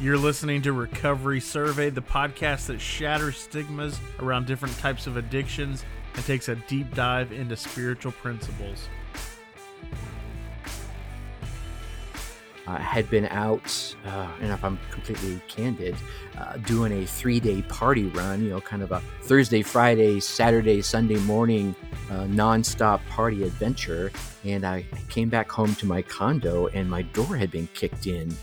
You're listening to Recovery Survey, the podcast that shatters stigmas around different types of addictions and takes a deep dive into spiritual principles. I had been out, uh, and if I'm completely candid, uh, doing a three day party run, you know, kind of a Thursday, Friday, Saturday, Sunday morning uh, nonstop party adventure. And I came back home to my condo, and my door had been kicked in.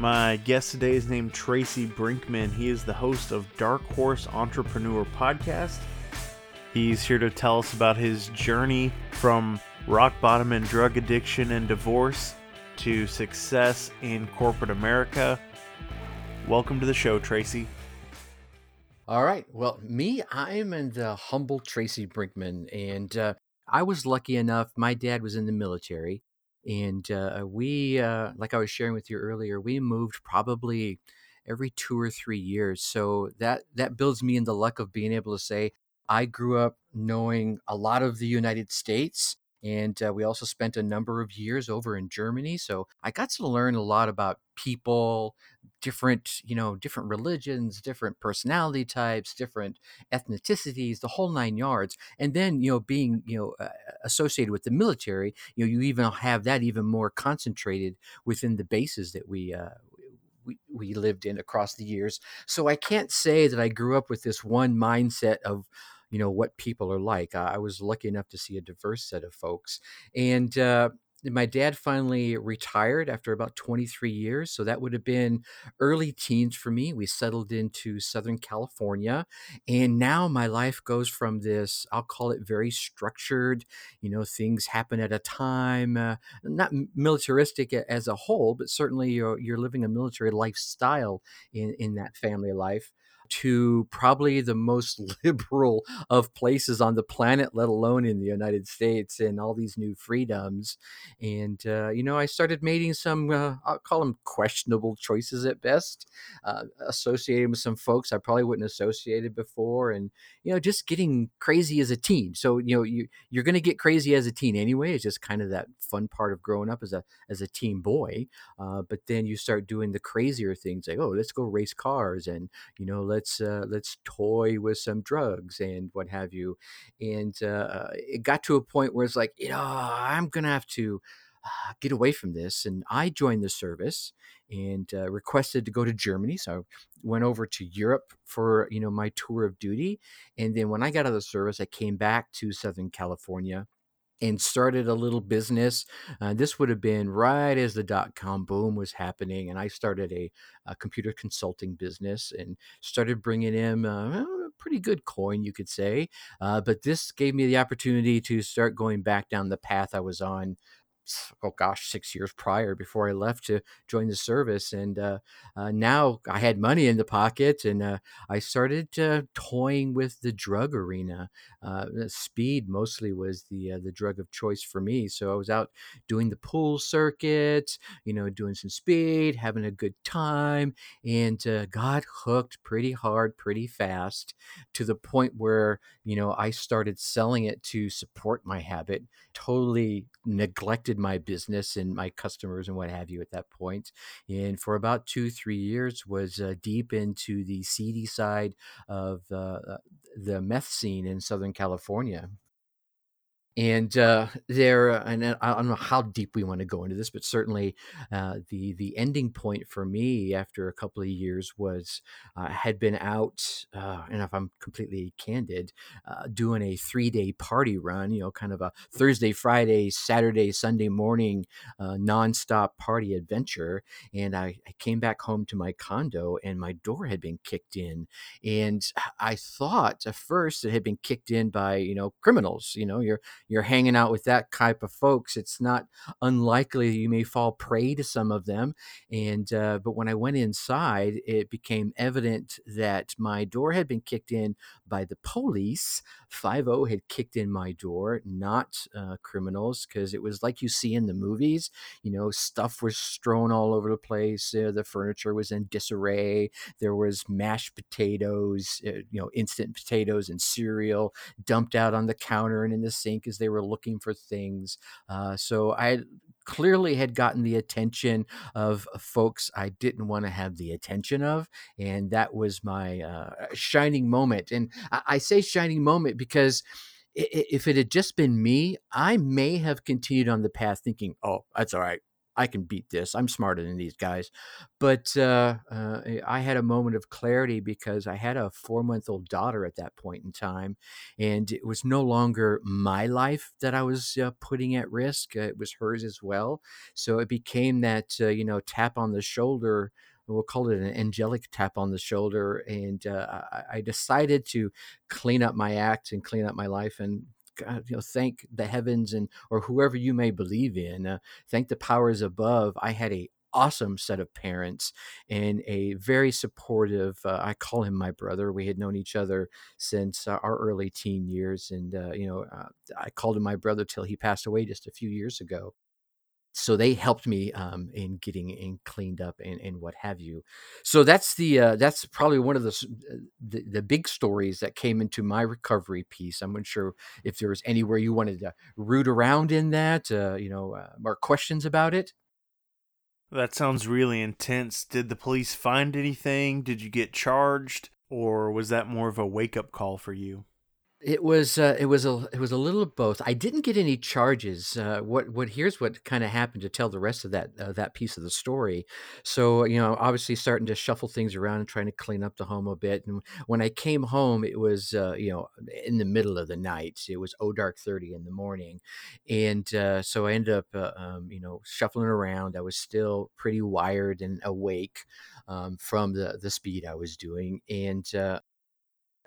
My guest today is named Tracy Brinkmann. He is the host of Dark Horse Entrepreneur Podcast. He's here to tell us about his journey from rock bottom and drug addiction and divorce to success in corporate America. Welcome to the show, Tracy. All right. Well, me, I'm the humble Tracy Brinkmann, and uh, I was lucky enough. My dad was in the military, and uh, we, uh, like I was sharing with you earlier, we moved probably every two or three years. So that that builds me in the luck of being able to say I grew up knowing a lot of the United States and uh, we also spent a number of years over in Germany. So I got to learn a lot about people, different, you know, different religions, different personality types, different ethnicities, the whole nine yards. And then, you know, being, you know, uh, associated with the military, you know, you even have that even more concentrated within the bases that we, uh, we, we lived in across the years. So I can't say that I grew up with this one mindset of, you know what people are like. I, I was lucky enough to see a diverse set of folks, and uh, my dad finally retired after about 23 years. So that would have been early teens for me. We settled into Southern California. And now my life goes from this, I'll call it very structured, you know, things happen at a time, uh, not militaristic as a whole, but certainly you're, you're living a military lifestyle in, in that family life to probably the most liberal of places on the planet, let alone in the United States, and all these new freedoms. And, uh, you know, I started making some, uh, I'll call them questionable choices at best, uh, associated with some folks I probably wouldn't associated before. And, you know, just getting crazy as a teen. So, you know, you, you're going to get crazy as a teen anyway. It's just kind of that fun part of growing up as a, as a teen boy. Uh, but then you start doing the crazier things like, oh, let's go race cars and, you know, let's let's uh, let's toy with some drugs and what have you and uh, it got to a point where it's like you know i'm gonna have to uh, get away from this and i joined the service and uh, requested to go to germany so i went over to europe for you know my tour of duty and then when i got out of the service i came back to southern california and started a little business. Uh, this would have been right as the dot com boom was happening. And I started a, a computer consulting business and started bringing in uh, pretty good coin, you could say. Uh, but this gave me the opportunity to start going back down the path I was on oh gosh, six years prior before I left to join the service. And uh, uh, now I had money in the pocket and uh, I started uh, toying with the drug arena. Uh, speed mostly was the the drug of choice for me. So I was out doing the pool circuit, you know, doing some speed, having a good time, and got hooked pretty hard, pretty fast to the point where, you know, I started selling it to support my habit, totally neglected my business and my customers and what have you at that point. And for about two, three years, was uh, deep into the seedy side of uh, the meth scene in Southern California and uh, there and I don't know how deep we want to go into this, but certainly uh, the the ending point for me after a couple of years was uh, had been out, uh, and if I'm completely candid, uh, doing a three day party run, you know, kind of a Thursday, Friday, Saturday, Sunday morning uh, nonstop party adventure, and I, I came back home to my condo, and my door had been kicked in, and I thought at first it had been kicked in by you know criminals, you know, you're you're hanging out with that type of folks, it's not unlikely you may fall prey to some of them. And uh, but when I went inside, it became evident that my door had been kicked in by the police. Five O had kicked in my door, not uh, criminals, because it was like you see in the movies. You know, stuff was strewn all over the place. Uh, the furniture was in disarray. There was mashed potatoes, uh, you know, instant potatoes and cereal dumped out on the counter and in the sink as they were looking for things. Uh, so I clearly had gotten the attention of folks I didn't want to have the attention of. And that was my uh, shining moment. And I, I say shining moment because if it had just been me, I may have continued on the path thinking, oh, that's all right. I can beat this. I'm smarter than these guys. But uh, uh, I had a moment of clarity because I had a four month old daughter at that point in time. And it was no longer my life that I was uh, putting at risk, it was hers as well. So it became that, uh, you know, tap on the shoulder we'll call it an angelic tap on the shoulder. And uh, I, decided to clean up my act and clean up my life and God, you know, thank the heavens and or whoever you may believe in. Uh, thank the powers above. I had a awesome set of parents and a very supportive uh, i call him my brother we had known each other since uh, our early teen years and uh, you know uh, i called him my brother till he passed away just a few years ago so they helped me um, in getting in cleaned up and, and what have you. So that's the uh, that's probably one of the, uh, the, the big stories that came into my recovery piece. I'm not sure if there was anywhere you wanted to root around in that, uh, you know, uh, more questions about it. That sounds really intense. Did the police find anything? Did you get charged, or was that more of a wake up call for you? It was uh, it was a it was a little of both. I didn't get any charges. Uh, what what here's what kind of happened to tell the rest of that uh, that piece of the story. So you know, obviously starting to shuffle things around and trying to clean up the home a bit. And when I came home, it was uh, you know in the middle of the night. It was oh dark thirty in the morning, and uh, so I ended up uh, um, you know shuffling around. I was still pretty wired and awake um, from the the speed I was doing, and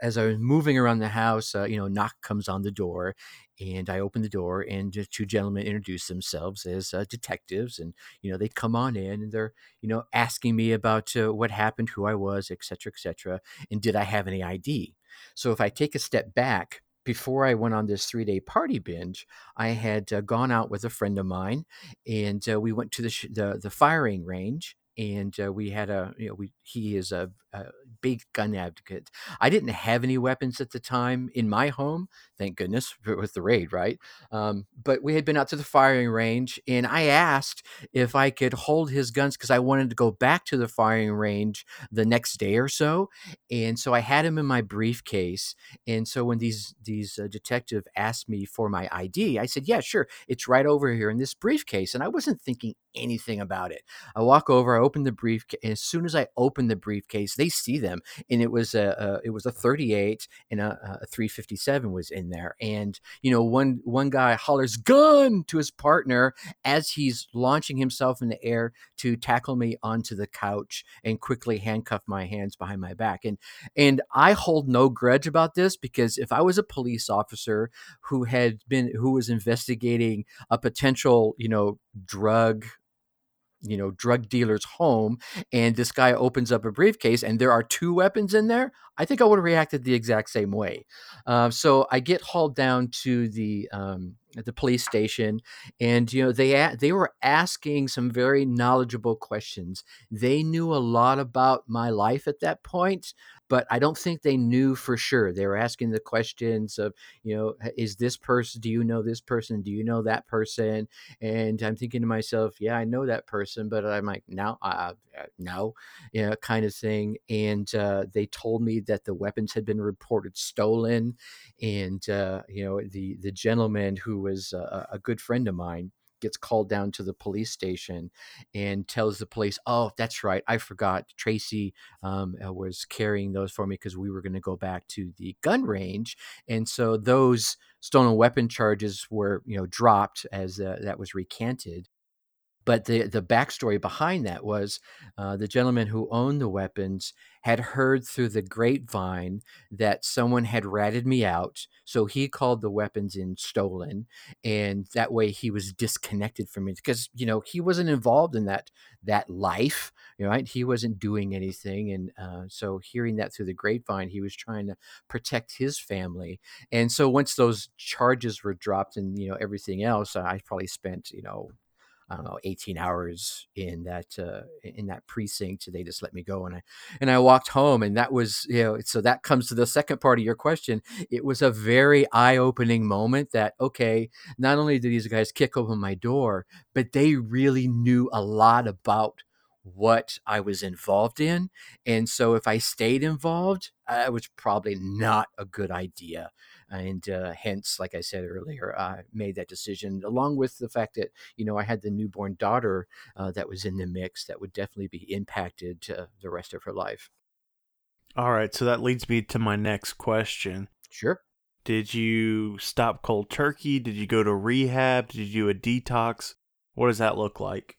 as I was moving around the house, uh, you know, knock comes on the door, and I open the door, and two gentlemen introduce themselves as uh, detectives, and you know, they come on in, and they're you know asking me about uh, what happened, who I was, et cetera, et cetera, and did I have any ID? So if I take a step back, before I went on this three day party binge, I had uh, gone out with a friend of mine, and uh, we went to the, sh- the the firing range, and uh, we had a you know we he is a, a, big gun advocate. I didn't have any weapons at the time in my home thank goodness with the raid right? Um, but we had been out to the firing range and i asked if i could hold his guns because i wanted to go back to the firing range the next day or so and so i had him in my briefcase and so when these these uh, detective asked me for my id i said yeah sure it's right over here in this briefcase and i wasn't thinking anything about it. I walk over i open the briefcase as soon as i open the briefcase they see them and it was a, a it was a 38 and a, a 357 was in there and you know one one guy hollers gun! to his partner as he's launching himself in the air to tackle me onto the couch and quickly handcuff my hands behind my back and and I hold no grudge about this because if I was a police officer who had been who was investigating a potential you know drug you know drug dealer's home and this guy opens up a briefcase and there are two weapons in there i think i would have reacted the exact same way. Uh, so i get hauled down to the um, the police station and you know they they were asking some very knowledgeable questions. They knew a lot about my life at that point but I don't think they knew for sure. They were asking the questions of, you know, is this person, do you know this person? Do you know that person? And I'm thinking to myself, yeah, I know that person, but I'm like, no, uh, no, you know, kind of thing. And uh, they told me that the weapons had been reported stolen. And, uh, you know, the, the gentleman who was a, a good friend of mine, gets called down to the police station and tells the police, "Oh, that's right, I forgot. Tracy um, uh, was carrying those for me because we were going to go back to the gun range, and so those stolen weapon charges were, you know, dropped as uh, that was recanted." But the the backstory behind that was uh, the gentleman who owned the weapons had heard through the grapevine that someone had ratted me out, so he called the weapons in stolen, and that way he was disconnected from me because you know he wasn't involved in that that life, right? He wasn't doing anything, and uh, so hearing that through the grapevine, he was trying to protect his family, and so once those charges were dropped and you know everything else, I probably spent you know I don't know, 18 hours in that uh, in that precinct. They just let me go, and I and I walked home, and that was you know. So that comes to the second part of your question. It was a very eye opening moment. That okay, not only did these guys kick open my door, but they really knew a lot about what I was involved in. And so if I stayed involved, it was probably not a good idea and uh, hence, like I said earlier, I made that decision along with the fact that you know I had the newborn daughter uh, that was in the mix that would definitely be impacted to the rest of her life. All right, so that leads me to my next question. Sure. Did you stop cold turkey? Did you go to rehab? Did you do a detox? What does that look like?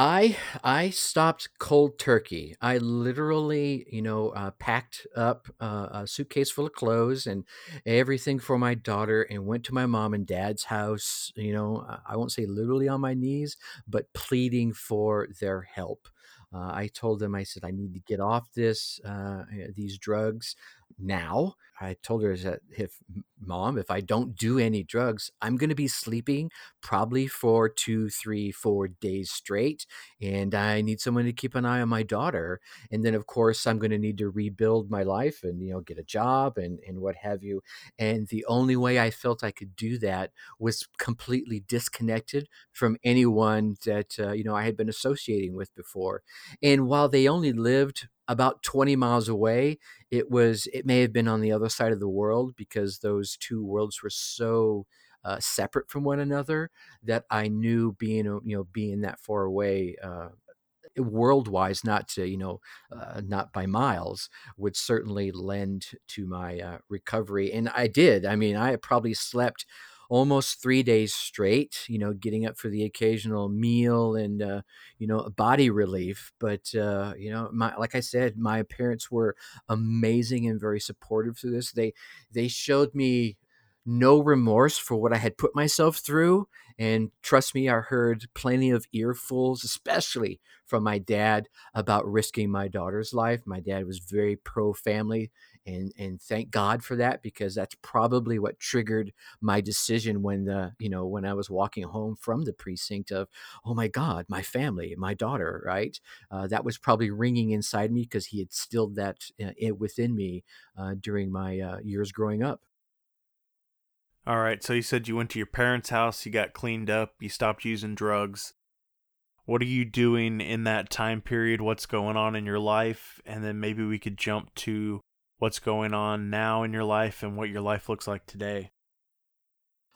I I stopped cold turkey. I literally, you know, uh, packed up uh, a suitcase full of clothes and everything for my daughter, and went to my mom and dad's house. You know, I won't say literally on my knees, but pleading for their help. Uh, I told them, I said, I need to get off this uh, these drugs now. I told her that if mom, if I don't do any drugs, I'm going to be sleeping probably for two, three, four days straight. And I need someone to keep an eye on my daughter. And then, of course, I'm going to need to rebuild my life and, you know, get a job and, and what have you. And the only way I felt I could do that was completely disconnected from anyone that, uh, you know, I had been associating with before. And while they only lived about 20 miles away it was it may have been on the other side of the world because those two worlds were so uh, separate from one another that i knew being you know being that far away uh, world wise not to you know uh, not by miles would certainly lend to my uh, recovery and i did. I mean i probably slept almost three days straight, you know, getting up for the occasional meal and, uh, you know, body relief. But, uh, you know, my, like I said, my parents were amazing and very supportive through this. They, they showed me no remorse for what I had put myself through. And trust me, I heard plenty of earfuls, especially from my dad, about risking my daughter's life. My dad was very pro family, and and thank God for that because that's probably what triggered my decision when the you know when I was walking home from the precinct of oh my God, my family, my daughter, right? Uh, that was probably ringing inside me because he had stilled that uh, within me uh, during my uh, years growing up. All right. So you said you went to your parents' house, you got cleaned up, you stopped using drugs. What are you doing in that time period? What's going on in your life? And then maybe we could jump to what's going on now in your life and what your life looks like today.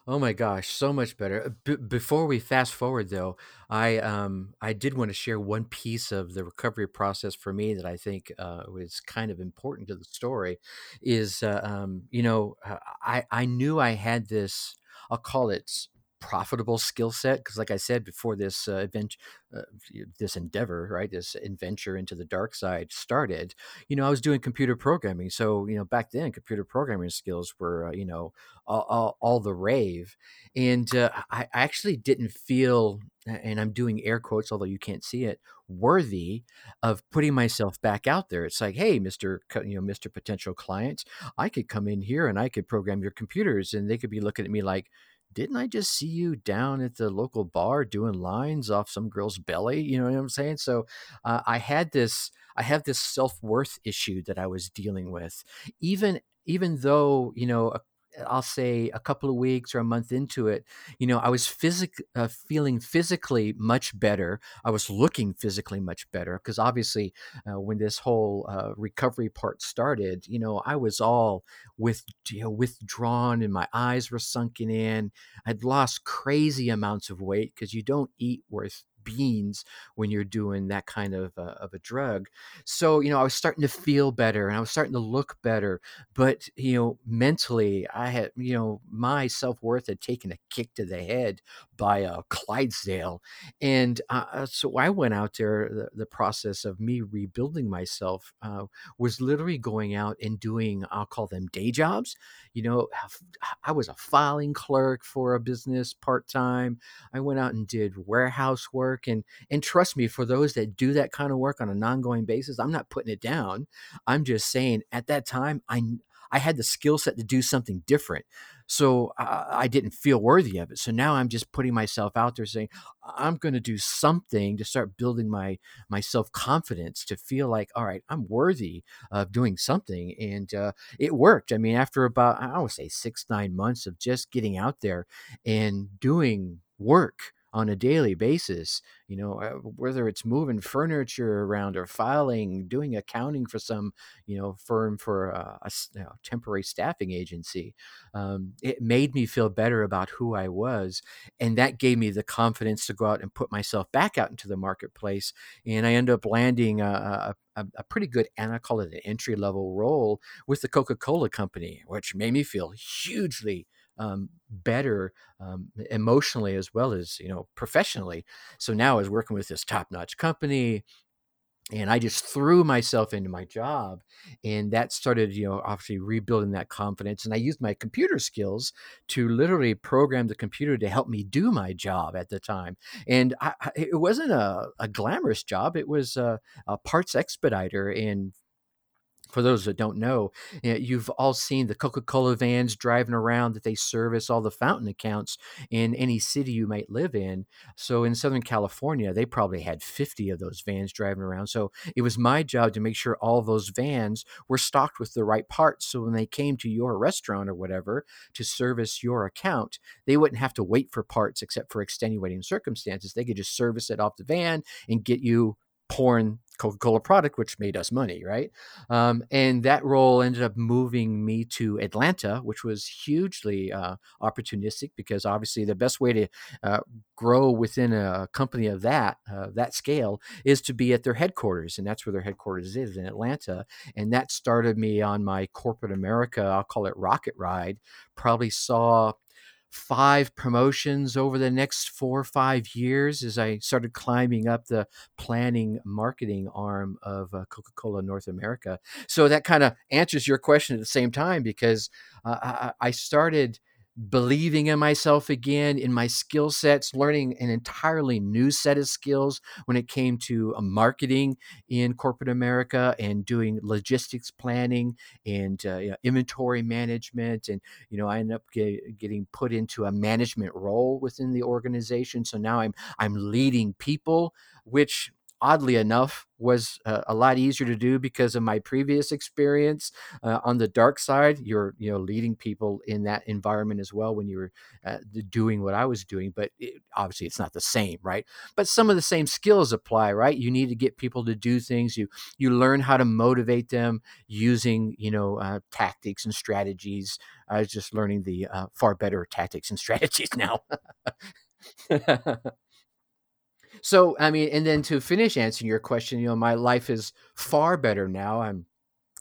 Oh my gosh, so much better. Uh, B- before we fast forward though, I um I did want to share one piece of the recovery process for me that I think uh, was kind of important to the story. Is uh, um you know uh, I I knew I had this I'll call it profitable skill set because like i said before this uh, event uh, this endeavor right this adventure into the dark side started you know i was doing computer programming so you know back then computer programming skills were uh, you know all, all, all, the rave and uh, I, actually didn't feel and i'm doing air quotes although you can't see it worthy of putting myself back out there. It's like hey mr you know mr potential client i could come in here and i could program your computers and they could be looking at me like didn't I just see you down at the local bar doing lines off some girl's belly? You know what I'm saying? So uh, I had this, I have this self worth issue that I was dealing with, even even though you know I'll say a couple of weeks or a month into it, you know, I was physic uh, feeling physically much better. I was looking physically much better because obviously, uh, when this whole uh, recovery part started, you know, I was all with you know withdrawn and my eyes were sunken in. I'd lost crazy amounts of weight because you don't eat worth beans when you're doing that kind of, uh, of a drug. So, you know, I was starting to feel better and I was starting to look better. But, you know, mentally, I had, you know, my self worth had taken a kick to the head by a Clydesdale. And uh, uh, so I went out there, the, the, process of me rebuilding myself uh, was literally going out and doing, I'll call them day jobs. You know, I was a filing clerk for a business part time. I went out and did warehouse work work and and trust me for those that do that kind of work on an ongoing basis i'm not putting it down i'm just saying at that time i i had the skill set to do something different So I, I didn't feel worthy of it. So now I'm just putting myself out there saying, I'm going to do something to start building my my self confidence to feel like, all right, I'm worthy of doing something, and uh, it worked. I mean, after about I would say six nine months of just getting out there and doing work on a daily basis you know uh, whether it's moving furniture around or filing doing accounting for some you know firm for a, a you know, temporary staffing agency um, it made me feel better about who i was and that gave me the confidence to go out and put myself back out into the marketplace and i ended up landing a, a, a pretty good and i call it an entry level role with the coca-cola company which made me feel hugely um, better um, emotionally as well as you know professionally. So now I was working with this top notch company, and I just threw myself into my job, and that started you know obviously rebuilding that confidence. And I used my computer skills to literally program the computer to help me do my job at the time. And I, it wasn't a, a, glamorous job; it was a, a parts expediter and for those that don't know, eh, you've all seen the Coca Cola vans driving around that they service all the fountain accounts in any city you might live in. So in Southern California, they probably had 50 of those vans driving around. So it was my job to make sure all those vans were stocked with the right parts. So when they came to your restaurant or whatever to service your account, they wouldn't have to wait for parts except for extenuating circumstances. They could just service it off the van and get you pouring Coca-Cola product, which made us money, right? Um, and that role ended up moving me to Atlanta, which was hugely uh, opportunistic because obviously the best way to uh, grow within a company of that uh, that scale is to be at their headquarters, and that's where their headquarters is in Atlanta. And that started me on my corporate America, I'll call it rocket ride. Probably saw five promotions over the next four or five years as I started climbing up the planning marketing arm of uh, Coca Cola North America. So that kind of answers your question at the same time because uh, I, I started believing in myself again, in my skill sets, learning an entirely new set of skills when it came to uh, marketing in corporate America and doing logistics planning and uh, you know, inventory management. And, you know, I ended up get, getting put into a management role within the organization. So now I'm, I'm leading people, which oddly enough, was uh, a lot easier to do because of my previous experience uh, on the dark side. You're, you know, leading people in that environment as well when you were uh, doing what I was doing, but it, obviously it's not the same, right? But some of the same skills apply, right? You need to get people to do things. You you learn how to motivate them using, you know, uh, tactics and strategies. I was just learning the uh, far better tactics and strategies now. So, I mean, and then to finish answering your question, you know, my life is far better now. I'm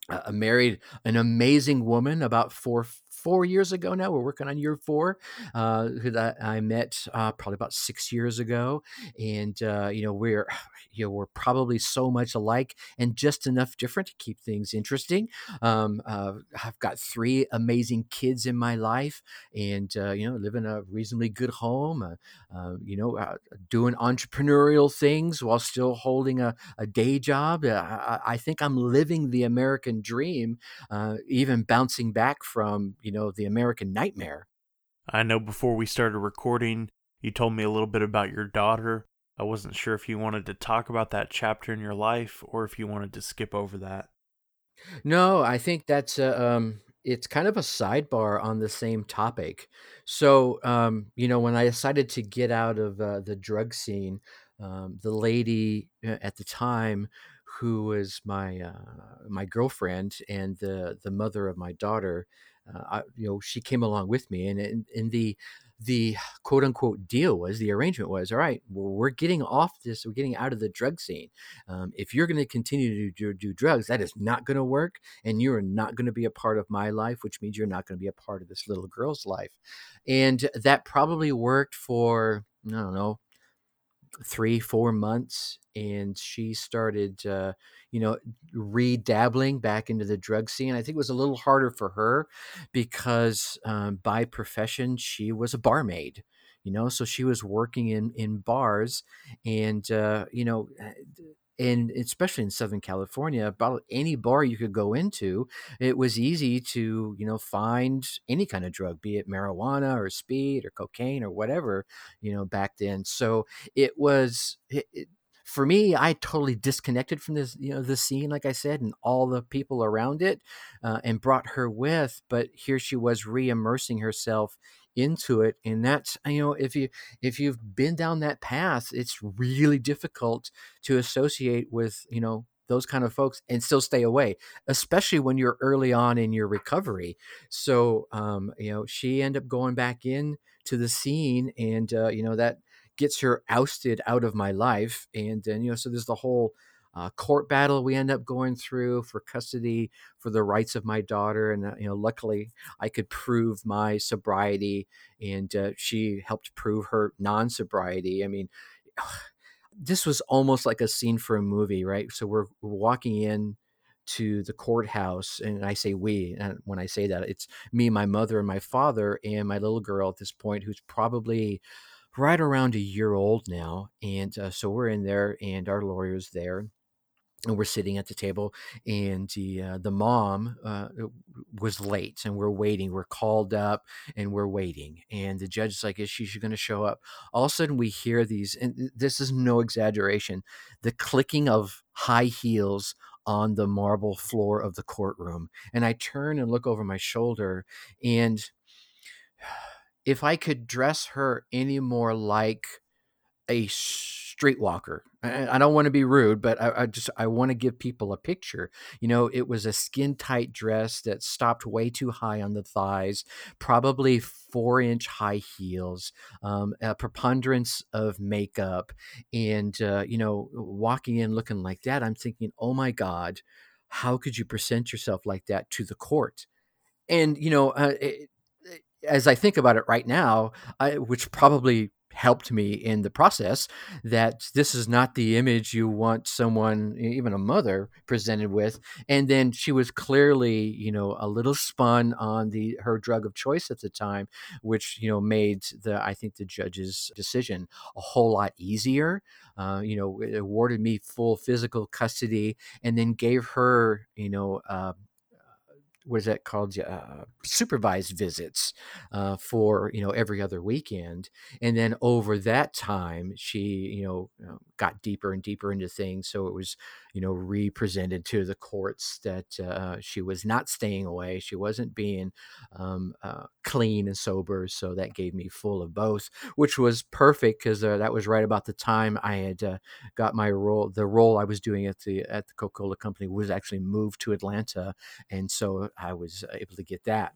uh, married an amazing woman about four four years ago now. We're working on year four, uh, who that I met uh, probably about six years ago, and uh, you know we're you know we're probably so much alike and just enough different to keep things interesting. Um, uh, I've got three amazing kids in my life, and uh, you know live in a reasonably good home. Uh, you know, doing entrepreneurial things while still holding a, a day job. I, I, think I'm living the American dream, even bouncing back from you know, the American nightmare. I know before we started recording, you told me a little bit about your daughter. I wasn't sure if you wanted to talk about that chapter in your life or if you wanted to skip over that. No, I think that's uh, um, it's kind of a sidebar on the same topic. So, um, you know, when I decided to get out of uh, the drug scene, um, the lady uh, at the time who was my uh, my girlfriend and the the mother of my daughter, uh, I, you know, she came along with me, and in, in the the quote unquote deal was the arrangement was all right well, we're getting off this we're getting out of the drug scene. Um, if you're going to continue to do, do, drugs that is not going to work and you're not going to be a part of my life which means you're not going to be a part of this little girl's life. And that probably worked for i don't know three four months and she started uh, you know redabbling back into the drug scene i think it was a little harder for her because um, by profession she was a barmaid you know so she was working in in bars and uh, you know and especially in Southern California, about any bar you could go into, it was easy to, you know, find any kind of drug, be it marijuana or speed or cocaine or whatever, you know, back then. So it was, it, it, for me, I totally disconnected from this, you know, the scene, like I said, and all the people around it, uh, and brought her with. But here she was re-immersing herself into it and that's you know if you if you've been down that path it's really difficult to associate with you know those kind of folks and still stay away especially when you're early on in your recovery. So um you know she ended up going back in to the scene and uh, you know that gets her ousted out of my life and then you know so there's the whole uh, court battle we end up going through for custody for the rights of my daughter. And, uh, you know, luckily I could prove my sobriety and uh, she helped prove her non sobriety. I mean, this was almost like a scene for a movie, right? So we're, walking in to the courthouse and i say we and when i say that it's me my mother and my father and my little girl at this point who's probably right around a year old now and uh, so we're in there and our lawyer's there and we're sitting at the table and the uh, the mom uh, was late and we're waiting we're called up and we're waiting and the judge is like is she going to show up? All of a sudden we hear these and this is no exaggeration the clicking of high heels on the marble floor of the courtroom and i turn and look over my shoulder and if i could dress her any more like a streetwalker. I, don't want to be rude, but I, I just I want to give people a picture. You know, it was a skin tight dress that stopped way too high on the thighs, probably four inch high heels, um, a preponderance of makeup, and uh, you know, walking in looking like that. I'm thinking, oh my god, how could you present yourself like that to the court? And you know, uh, it, as I think about it right now, I, which probably helped me in the process that this is not the image you want someone even a mother presented with. And then she was clearly you know a little spun on the her drug of choice at the time which you know made the i think the judge's decision a whole lot easier. Uh, you know it awarded me full physical custody and then gave her you know uh, what is that called? Uh, supervised visits uh, for you know every other weekend and then over that time she you know got deeper and deeper into things so it was you know represented to the courts that uh, she was not staying away she wasn't being um, uh, clean and sober so that gave me full of both which was perfect because uh, that was right about the time i had got my role the role i was doing at the at the coca-cola company was actually moved to atlanta and so I was able to get that.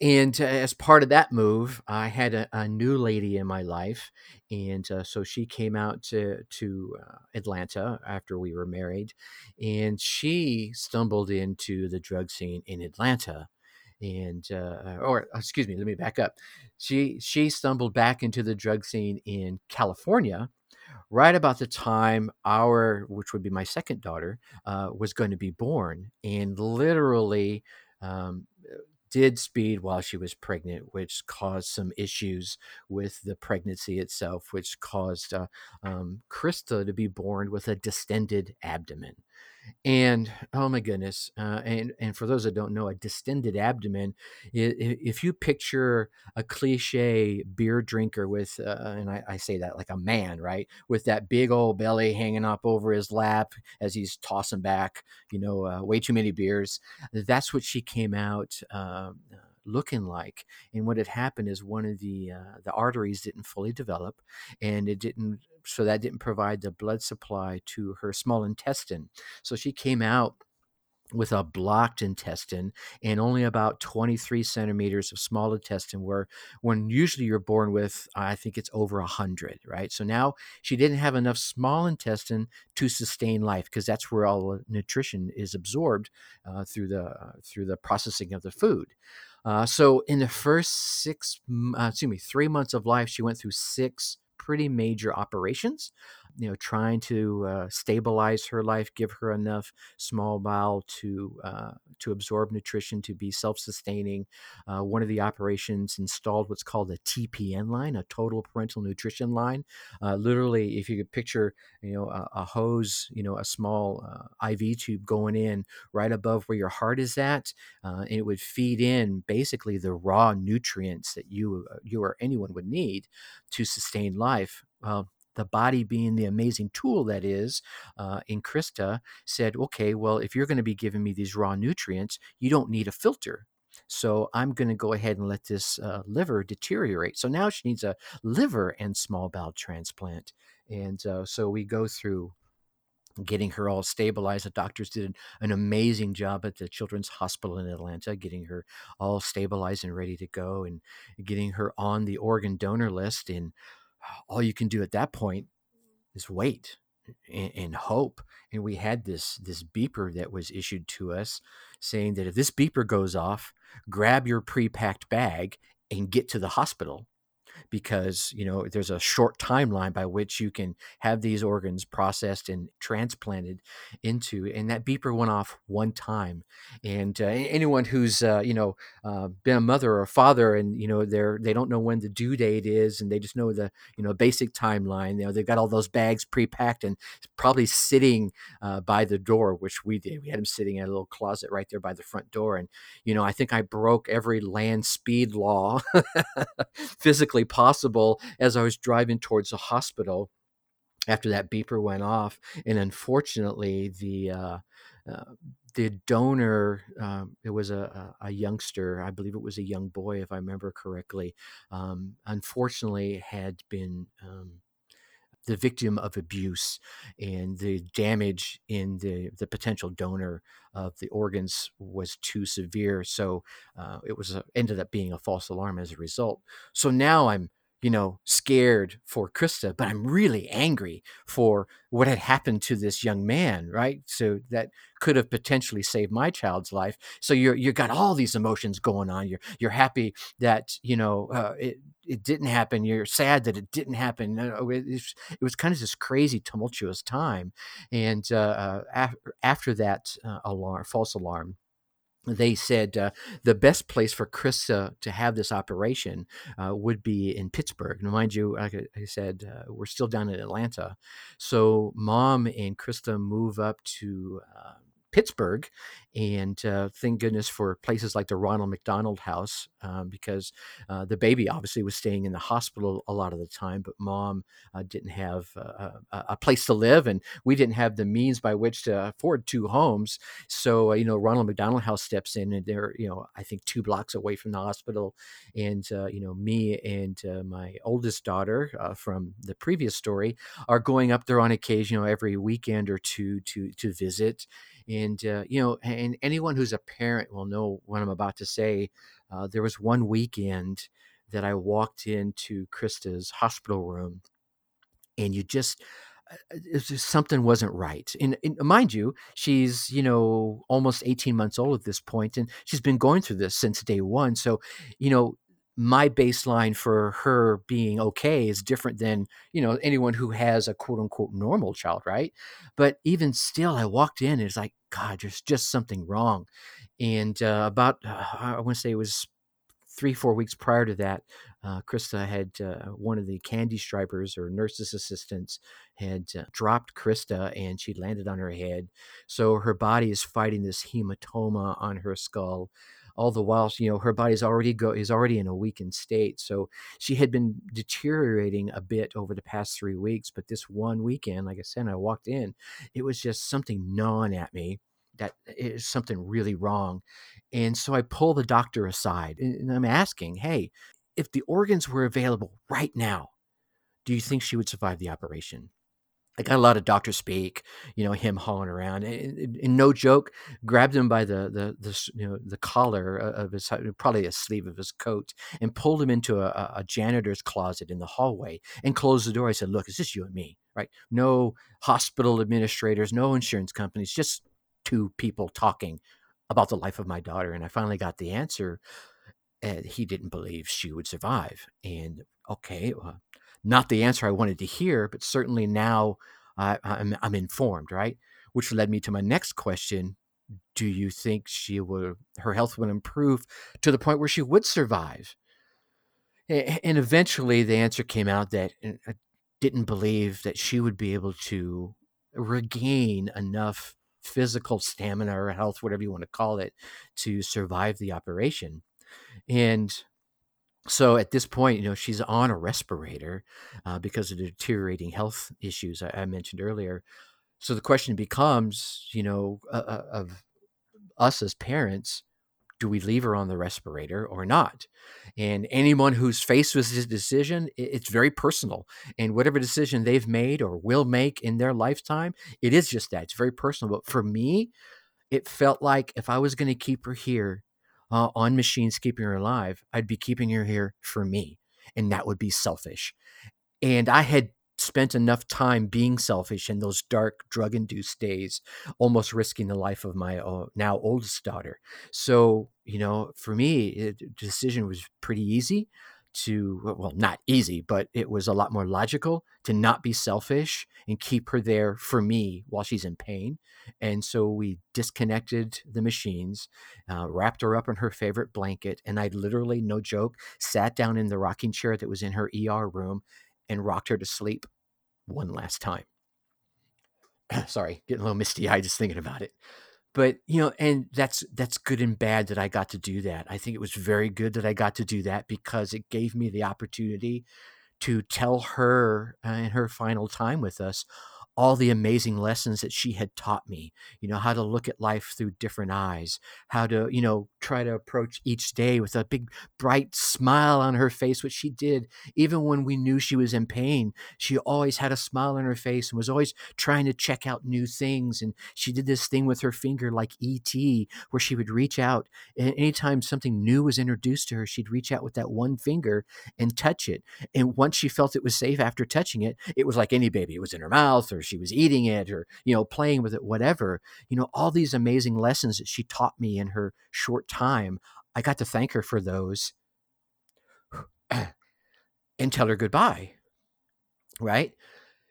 And uh, as part of that move, I had a, a new lady in my life, and uh, so she came out to to uh, Atlanta after we were married, and she stumbled into the drug scene in Atlanta, and uh, or excuse me, let me back up. She she stumbled back into the drug scene in California, right about the time our, which would be my second daughter, uh, was going to be born, and literally um, did speed while she was pregnant, which caused some issues with the pregnancy itself, which caused uh, um, Krista to be born with a distended abdomen. And oh my goodness, uh, and and for those that don't know, a distended abdomen. If you picture a cliche beer drinker with, uh, and I, I, say that like a man, right, with that big old belly hanging up over his lap as he's tossing back, you know, uh, way too many beers. That's what she came out. Um, looking like. And what had happened is one of the uh, the arteries didn't fully develop, and it didn't. So that didn't provide the blood supply to her small intestine. So she came out with a blocked intestine and only about 23 centimeters of small intestine where when usually you're born with i think it's over 100 right so now she didn't have enough small intestine to sustain life because that's where all the nutrition is absorbed uh, through the uh, through the processing of the food uh, so in the first six, uh, excuse me, three months of life, she went through six pretty major operations. You know, trying to uh, stabilize her life, give her enough small bowel to uh, to absorb nutrition, to be self-sustaining. Uh, one of the operations installed what's called a TPN line, a total parenteral nutrition line. Uh, literally, if you could picture, you know, a, a hose, you know, a small uh, IV tube going in right above where your heart is at, uh, and it would feed in basically the raw nutrients that you you or anyone would need to sustain life. Well, the body being the amazing tool that is uh, in Krista said, okay, well, if you're going to be giving me these raw nutrients, you don't need a filter. So I'm going to go ahead and let this uh, liver deteriorate. So now she needs a liver and small bowel transplant. And uh, so we go through getting her all stabilized. The doctors did an amazing job at the Children's Hospital in Atlanta, getting her all stabilized and ready to go and getting her on the organ donor list. And all you can do at that point is wait and, and hope. And we had this this beeper that was issued to us saying that if this beeper goes off, grab your pre-packed bag and get to the hospital because you know there's a short timeline by which you can have these organs processed and transplanted into and that beeper went off one time. And uh, anyone who's uh, you know uh, been a mother or a father and you know they're they don't know when the due date is and they just know the you know basic timeline you know they've got all those bags pre-packed and probably sitting uh, by the door which we did. We had them sitting in a little closet right there by the front door and you know i think i broke every land speed law physically possible as I was driving towards the hospital after that beeper went off. And unfortunately, the uh, uh, the donor, um, it was a, a, youngster, I believe it was a young boy, if I remember correctly, um, unfortunately had been um, the victim of abuse and the damage in the, the potential donor of the organs was too severe. So uh, it was a, ended up being a false alarm as a result. So now I'm you know, scared for Krista, but I'm really angry for what had happened to this young man, right? So that could have potentially saved my child's life. So you're you got all these emotions going on. You're you're happy that you know uh, it it didn't happen. You're sad that it didn't happen. It, was, it was kind of this crazy tumultuous time, and uh, uh, after that uh, alarm, false alarm they said uh, the best place for Krista to have this operation uh, would be in Pittsburgh. And mind you, like I said, uh, we're still down in Atlanta. So, mom and Krista move up to uh, Pittsburgh. And uh, thank goodness for places like the Ronald McDonald House, um, because uh, the baby obviously was staying in the hospital a lot of the time, but mom uh, didn't have a, a, place to live, and we didn't have the means by which to afford two homes. So, uh, you know, Ronald McDonald House steps in, and they're, you know, I think two blocks away from the hospital. And, uh, you know, me and uh, my oldest daughter from the previous story are going up there on occasion, you know, every weekend or two to to visit and, uh, you know, and anyone who's a parent will know what I'm about to say. Uh, there was one weekend that I walked into Krista's hospital room, and you just, uh, just something wasn't right. And, and, mind you, she's you know almost 18 months old at this point, and she's been going through this since day one. So, you know, my baseline for her being okay is different than you know anyone who has a quote unquote normal child right? But even still i walked in and it's like god there's just something wrong. And uh, about uh, i want to say it was three four weeks prior to that uh, krista had uh, one of the candy stripers or nurses assistants had uh, dropped krista and she landed on her head. So her body is fighting this hematoma on her skull all the while you know her body's already go is already in a weakened state. So she had been deteriorating a bit over the past three weeks but this one weekend like i said i walked in it was just something gnawing at me that uh, is something really wrong. And so i pull the doctor aside and i'm asking hey if the organs were available right now do you think she would survive the operation I got a lot of doctor speak, you know, him hauling around, and, and, no joke, grabbed him by the the the you know the collar of his uh, probably a sleeve of his coat, and pulled him into a, a janitor's closet in the hallway, and closed the door. I said, "Look, it's just you and me, right? No hospital administrators, no insurance companies, just two people talking about the life of my daughter." And I finally got the answer. And he didn't believe she would survive. And okay, well, not the answer I wanted to hear, but certainly now uh, I'm, I'm informed, right? Which led me to my next question. Do you think she will, her health will improve to the point where she would survive? And eventually the answer came out that I uh, didn't believe that she would be able to regain enough physical stamina or health, whatever you want to call it, to survive the operation. And so at this point, you know, she's on a respirator uh, because of the deteriorating health issues I, I, mentioned earlier. So the question becomes, you know, uh, uh of us as parents, do we leave her on the respirator or not? And anyone who's faced with this decision, it's very personal. And whatever decision they've made or will make in their lifetime, it is just that. It's very personal. But for me, it felt like if I was going to keep her here uh, on machines, keeping her alive, I'd be keeping her here for me. And that would be selfish. And I had spent enough time being selfish in those dark drug induced days, almost risking the life of my uh, now oldest daughter. So, you know, for me, it, the decision was pretty easy to well not easy but it was a lot more logical to not be selfish and keep her there for me while she's in pain and so we disconnected the machines uh, wrapped her up in her favorite blanket and i literally no joke sat down in the rocking chair that was in her er room and rocked her to sleep one last time. Sorry, getting a little misty eyed just thinking about it. But you know, and that's that's good and bad that I got to do that. I think it was very good that I got to do that because it gave me the opportunity to tell her uh, in her final time with us all the amazing lessons that she had taught me you know how to look at life through different eyes how to you know try to approach each day with a big bright smile on her face which she did. Even when we knew she was in pain she always had a smile on her face and was always trying to check out new things and she did this thing with her finger like et where she would reach out and anytime something new was introduced to her she'd reach out with that one finger and touch it and once she felt it was safe after touching it it was like any baby it was in her mouth or she was eating it or you know playing with it whatever you know all these amazing lessons that she taught me in her short time i got to thank her for those and tell her goodbye right?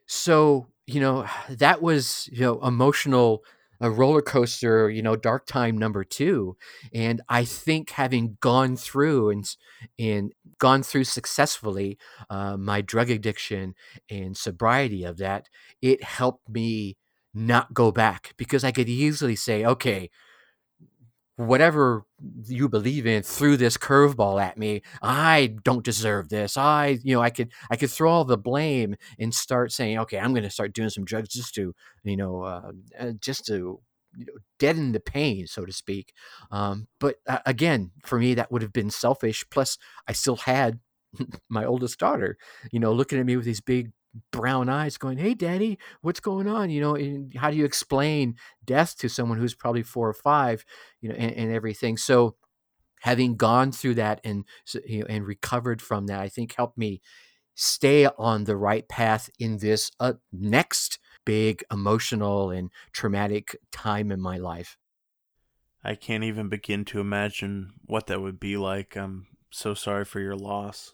So you know that was you know emotional a roller coaster, you know, dark time number two. And I think having gone through and and gone through successfully uh, my drug addiction and sobriety of that, it helped me not go back because I could easily say, okay, whatever you believe in threw this curveball at me. I don't deserve this. I you know i could i could throw all the blame and start saying okay i'm going to start doing some drugs just to you know uh, uh just to you know, deaden the pain so to speak. Um, but uh, again for me that would have been selfish. Plus i still had my oldest daughter you know looking at me with these big brown eyes going hey daddy what's going on? you know and how do you explain death to someone who's probably four or five you know and, and everything. So having gone through that and you know and recovered from that i think helped me stay on the right path in this uh, next big emotional and traumatic time in my life. I can't even begin to imagine what that would be like. I'm so sorry for your loss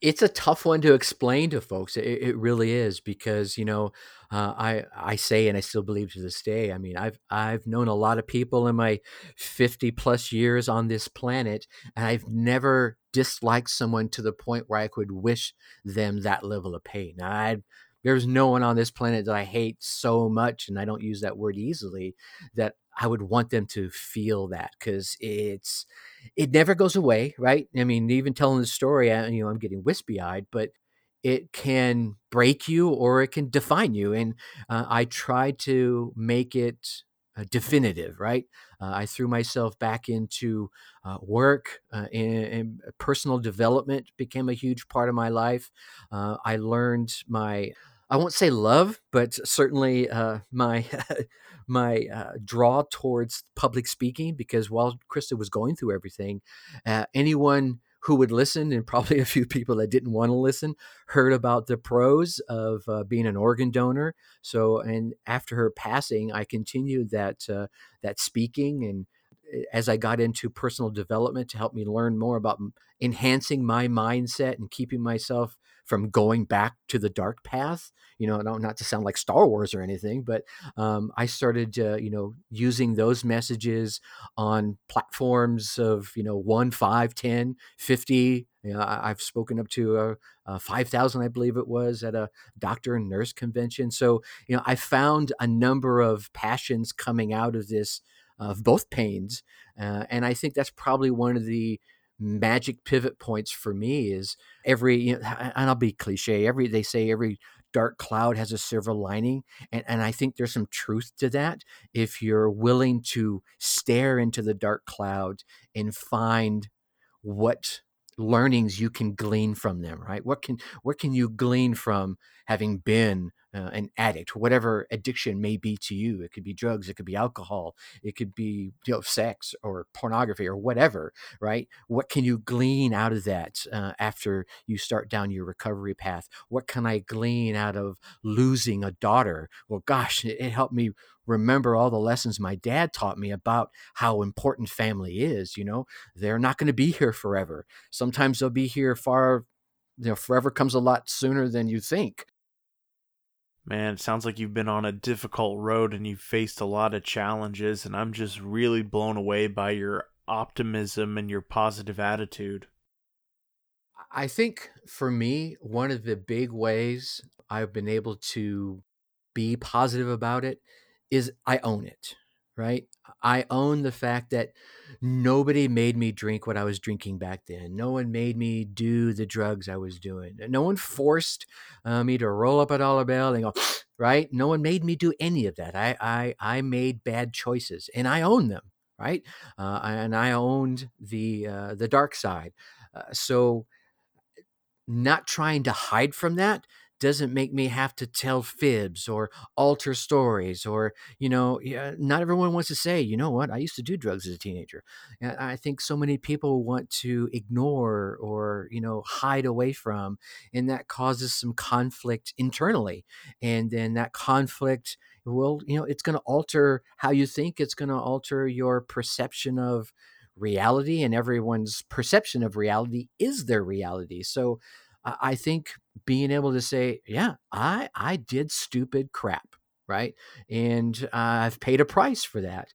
it's a tough one to explain to folks. It, it really is because you know uh, I I say and I still believe to this day. I mean I've I've known a lot of people in my fifty plus years on this planet, and I've never disliked someone to the point where I could wish them that level of pain. I there's no one on this planet that I hate so much, and I don't use that word easily, that I would want them to feel that because it's it never goes away, right? I mean, even telling the story, I, you know, I'm getting wispy eyed, but it can break you or it can define you, and uh, I try to make it uh, definitive, right? Uh, I threw myself back into uh, work uh, and, and, personal development became a huge part of my life. Uh, I learned my I won't say love, but certainly uh, my my uh, draw towards public speaking because while Krista was going through everything, uh, anyone who would listen and probably a few people that didn't want to listen heard about the pros of uh, being an organ donor. So, and after her passing, I continued that uh, that speaking and as I got into personal development to help me learn more about enhancing my mindset and keeping myself from going back to the dark path. You know, not to sound like Star Wars or anything, but um, I started, uh, you know, using those messages on platforms of, you know, 1, 5, 10, 50. You know, I, have spoken up to uh, uh, 5,000, I believe it was, at a doctor and nurse convention. So, you know, I found a number of passions coming out of this, of both pains. Uh, and I think that's probably one of the magic pivot points for me is every you know, and I'll be cliche every they say every dark cloud has a silver lining and, and I think there's some truth to that. If you're willing to stare into the dark cloud and find what learnings you can glean from them right? What can what can you glean from having been uh, an addict, whatever addiction may be to you. It could be drugs, it could be alcohol, it could be you know sex or pornography or whatever. Right? What can you glean out of that uh, after you start down your recovery path? What can I glean out of losing a daughter? Well, gosh, it, it helped me remember all the lessons my dad taught me about how important family is. You know, they're not going to be here forever. Sometimes they'll be here far you know forever comes a lot sooner than you think Man, it sounds like you've been on a difficult road and you've faced a lot of challenges, and I'm just really blown away by your optimism and your positive attitude. I think for me, one of the big ways I've been able to be positive about it is I own it right? I own the fact that nobody made me drink what I was drinking back then. No one made me do the drugs I was doing. No one forced uh, me to roll up a dollar bill and go, right? No one made me do any of that. I I, I made bad choices, and I own them, right? Uh, and I owned the uh, the dark side. Uh, so, not trying to hide from that doesn't make me have to tell fibs or alter stories or you know not everyone wants to say you know what? I used to do drugs as a teenager. And i think so many people want to ignore or you know hide away from and that causes some conflict internally and then that conflict will you know it's going to alter how you think it's going to alter your perception of reality and everyone's perception of reality is their reality. So I think being able to say, yeah, I I did stupid crap, right? And uh, I've paid a price for that.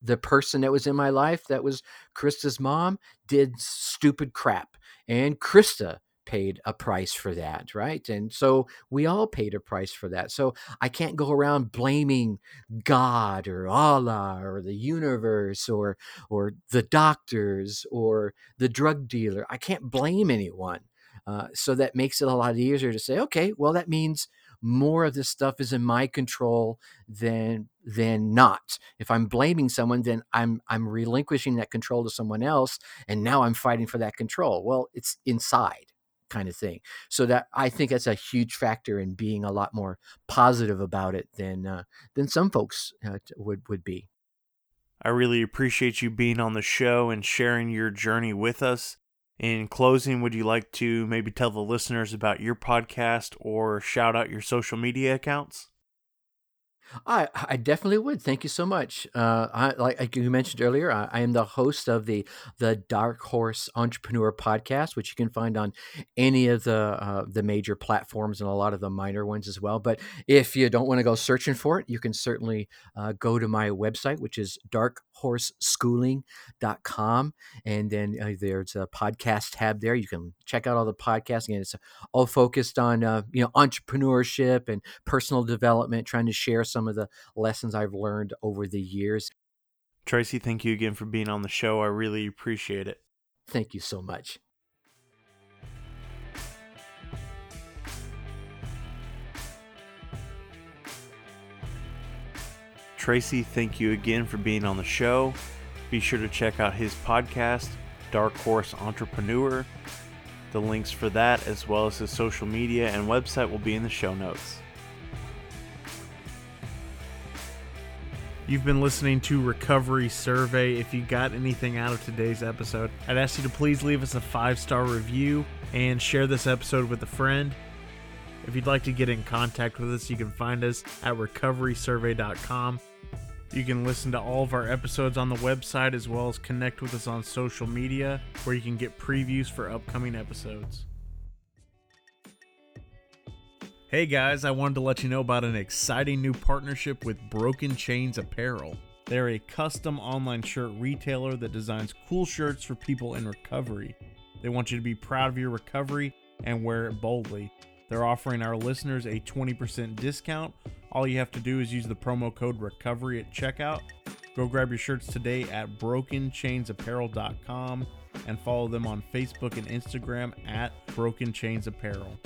The person that was in my life that was Krista's mom did stupid crap. And Krista paid a price for that, right? And so we all paid a price for that. So I can't go around blaming God or Allah or the universe or or the doctors or the drug dealer. I can't blame anyone. Uh, so that makes it a lot easier to say, okay, well, that means more of this stuff is in my control than than not. If I'm blaming someone, then I'm I'm relinquishing that control to someone else, and now I'm fighting for that control. Well, it's inside kind of thing. So that I think that's a huge factor in being a lot more positive about it than uh, than some folks uh, would would be. I really appreciate you being on the show and sharing your journey with us. In closing, would you like to maybe tell the listeners about your podcast or shout out your social media accounts? I, I definitely would. Thank you so much. Uh, I, like, you mentioned earlier, I, I, am the host of the the Dark Horse Entrepreneur Podcast, which you can find on any of the uh, the major platforms and a lot of the minor ones as well. But if you don't want to go searching for it, you can certainly uh, go to my website, which is darkhorseschooling.com. And then uh, there's a podcast tab there. You can check out all the podcasts. Again, it's all focused on uh, you know entrepreneurship and personal development, trying to share some of the lessons I've learned over the years. Tracy, thank you again for being on the show. I really appreciate it. Thank you so much. Tracy, thank you again for being on the show. Be sure to check out his podcast, Dark Horse Entrepreneur. The links for that, as well as his social media and website, will be in the show notes. You've been listening to Recovery Survey. If you got anything out of today's episode, I'd ask you to please leave us a five star review and share this episode with a friend. If you'd like to get in contact with us, you can find us at recoverysurvey.com. You can listen to all of our episodes on the website as well as connect with us on social media where you can get previews for upcoming episodes. Hey guys, I wanted to let you know about an exciting new partnership with Broken Chains Apparel. They're a custom online shirt retailer that designs cool shirts for people in recovery. They want you to be proud of your recovery and wear it boldly. They're offering our listeners a 20% discount. All you have to do is use the promo code RECOVERY at checkout. Go grab your shirts today at brokenchainsapparel.com and follow them on Facebook and Instagram at Broken Chains Apparel.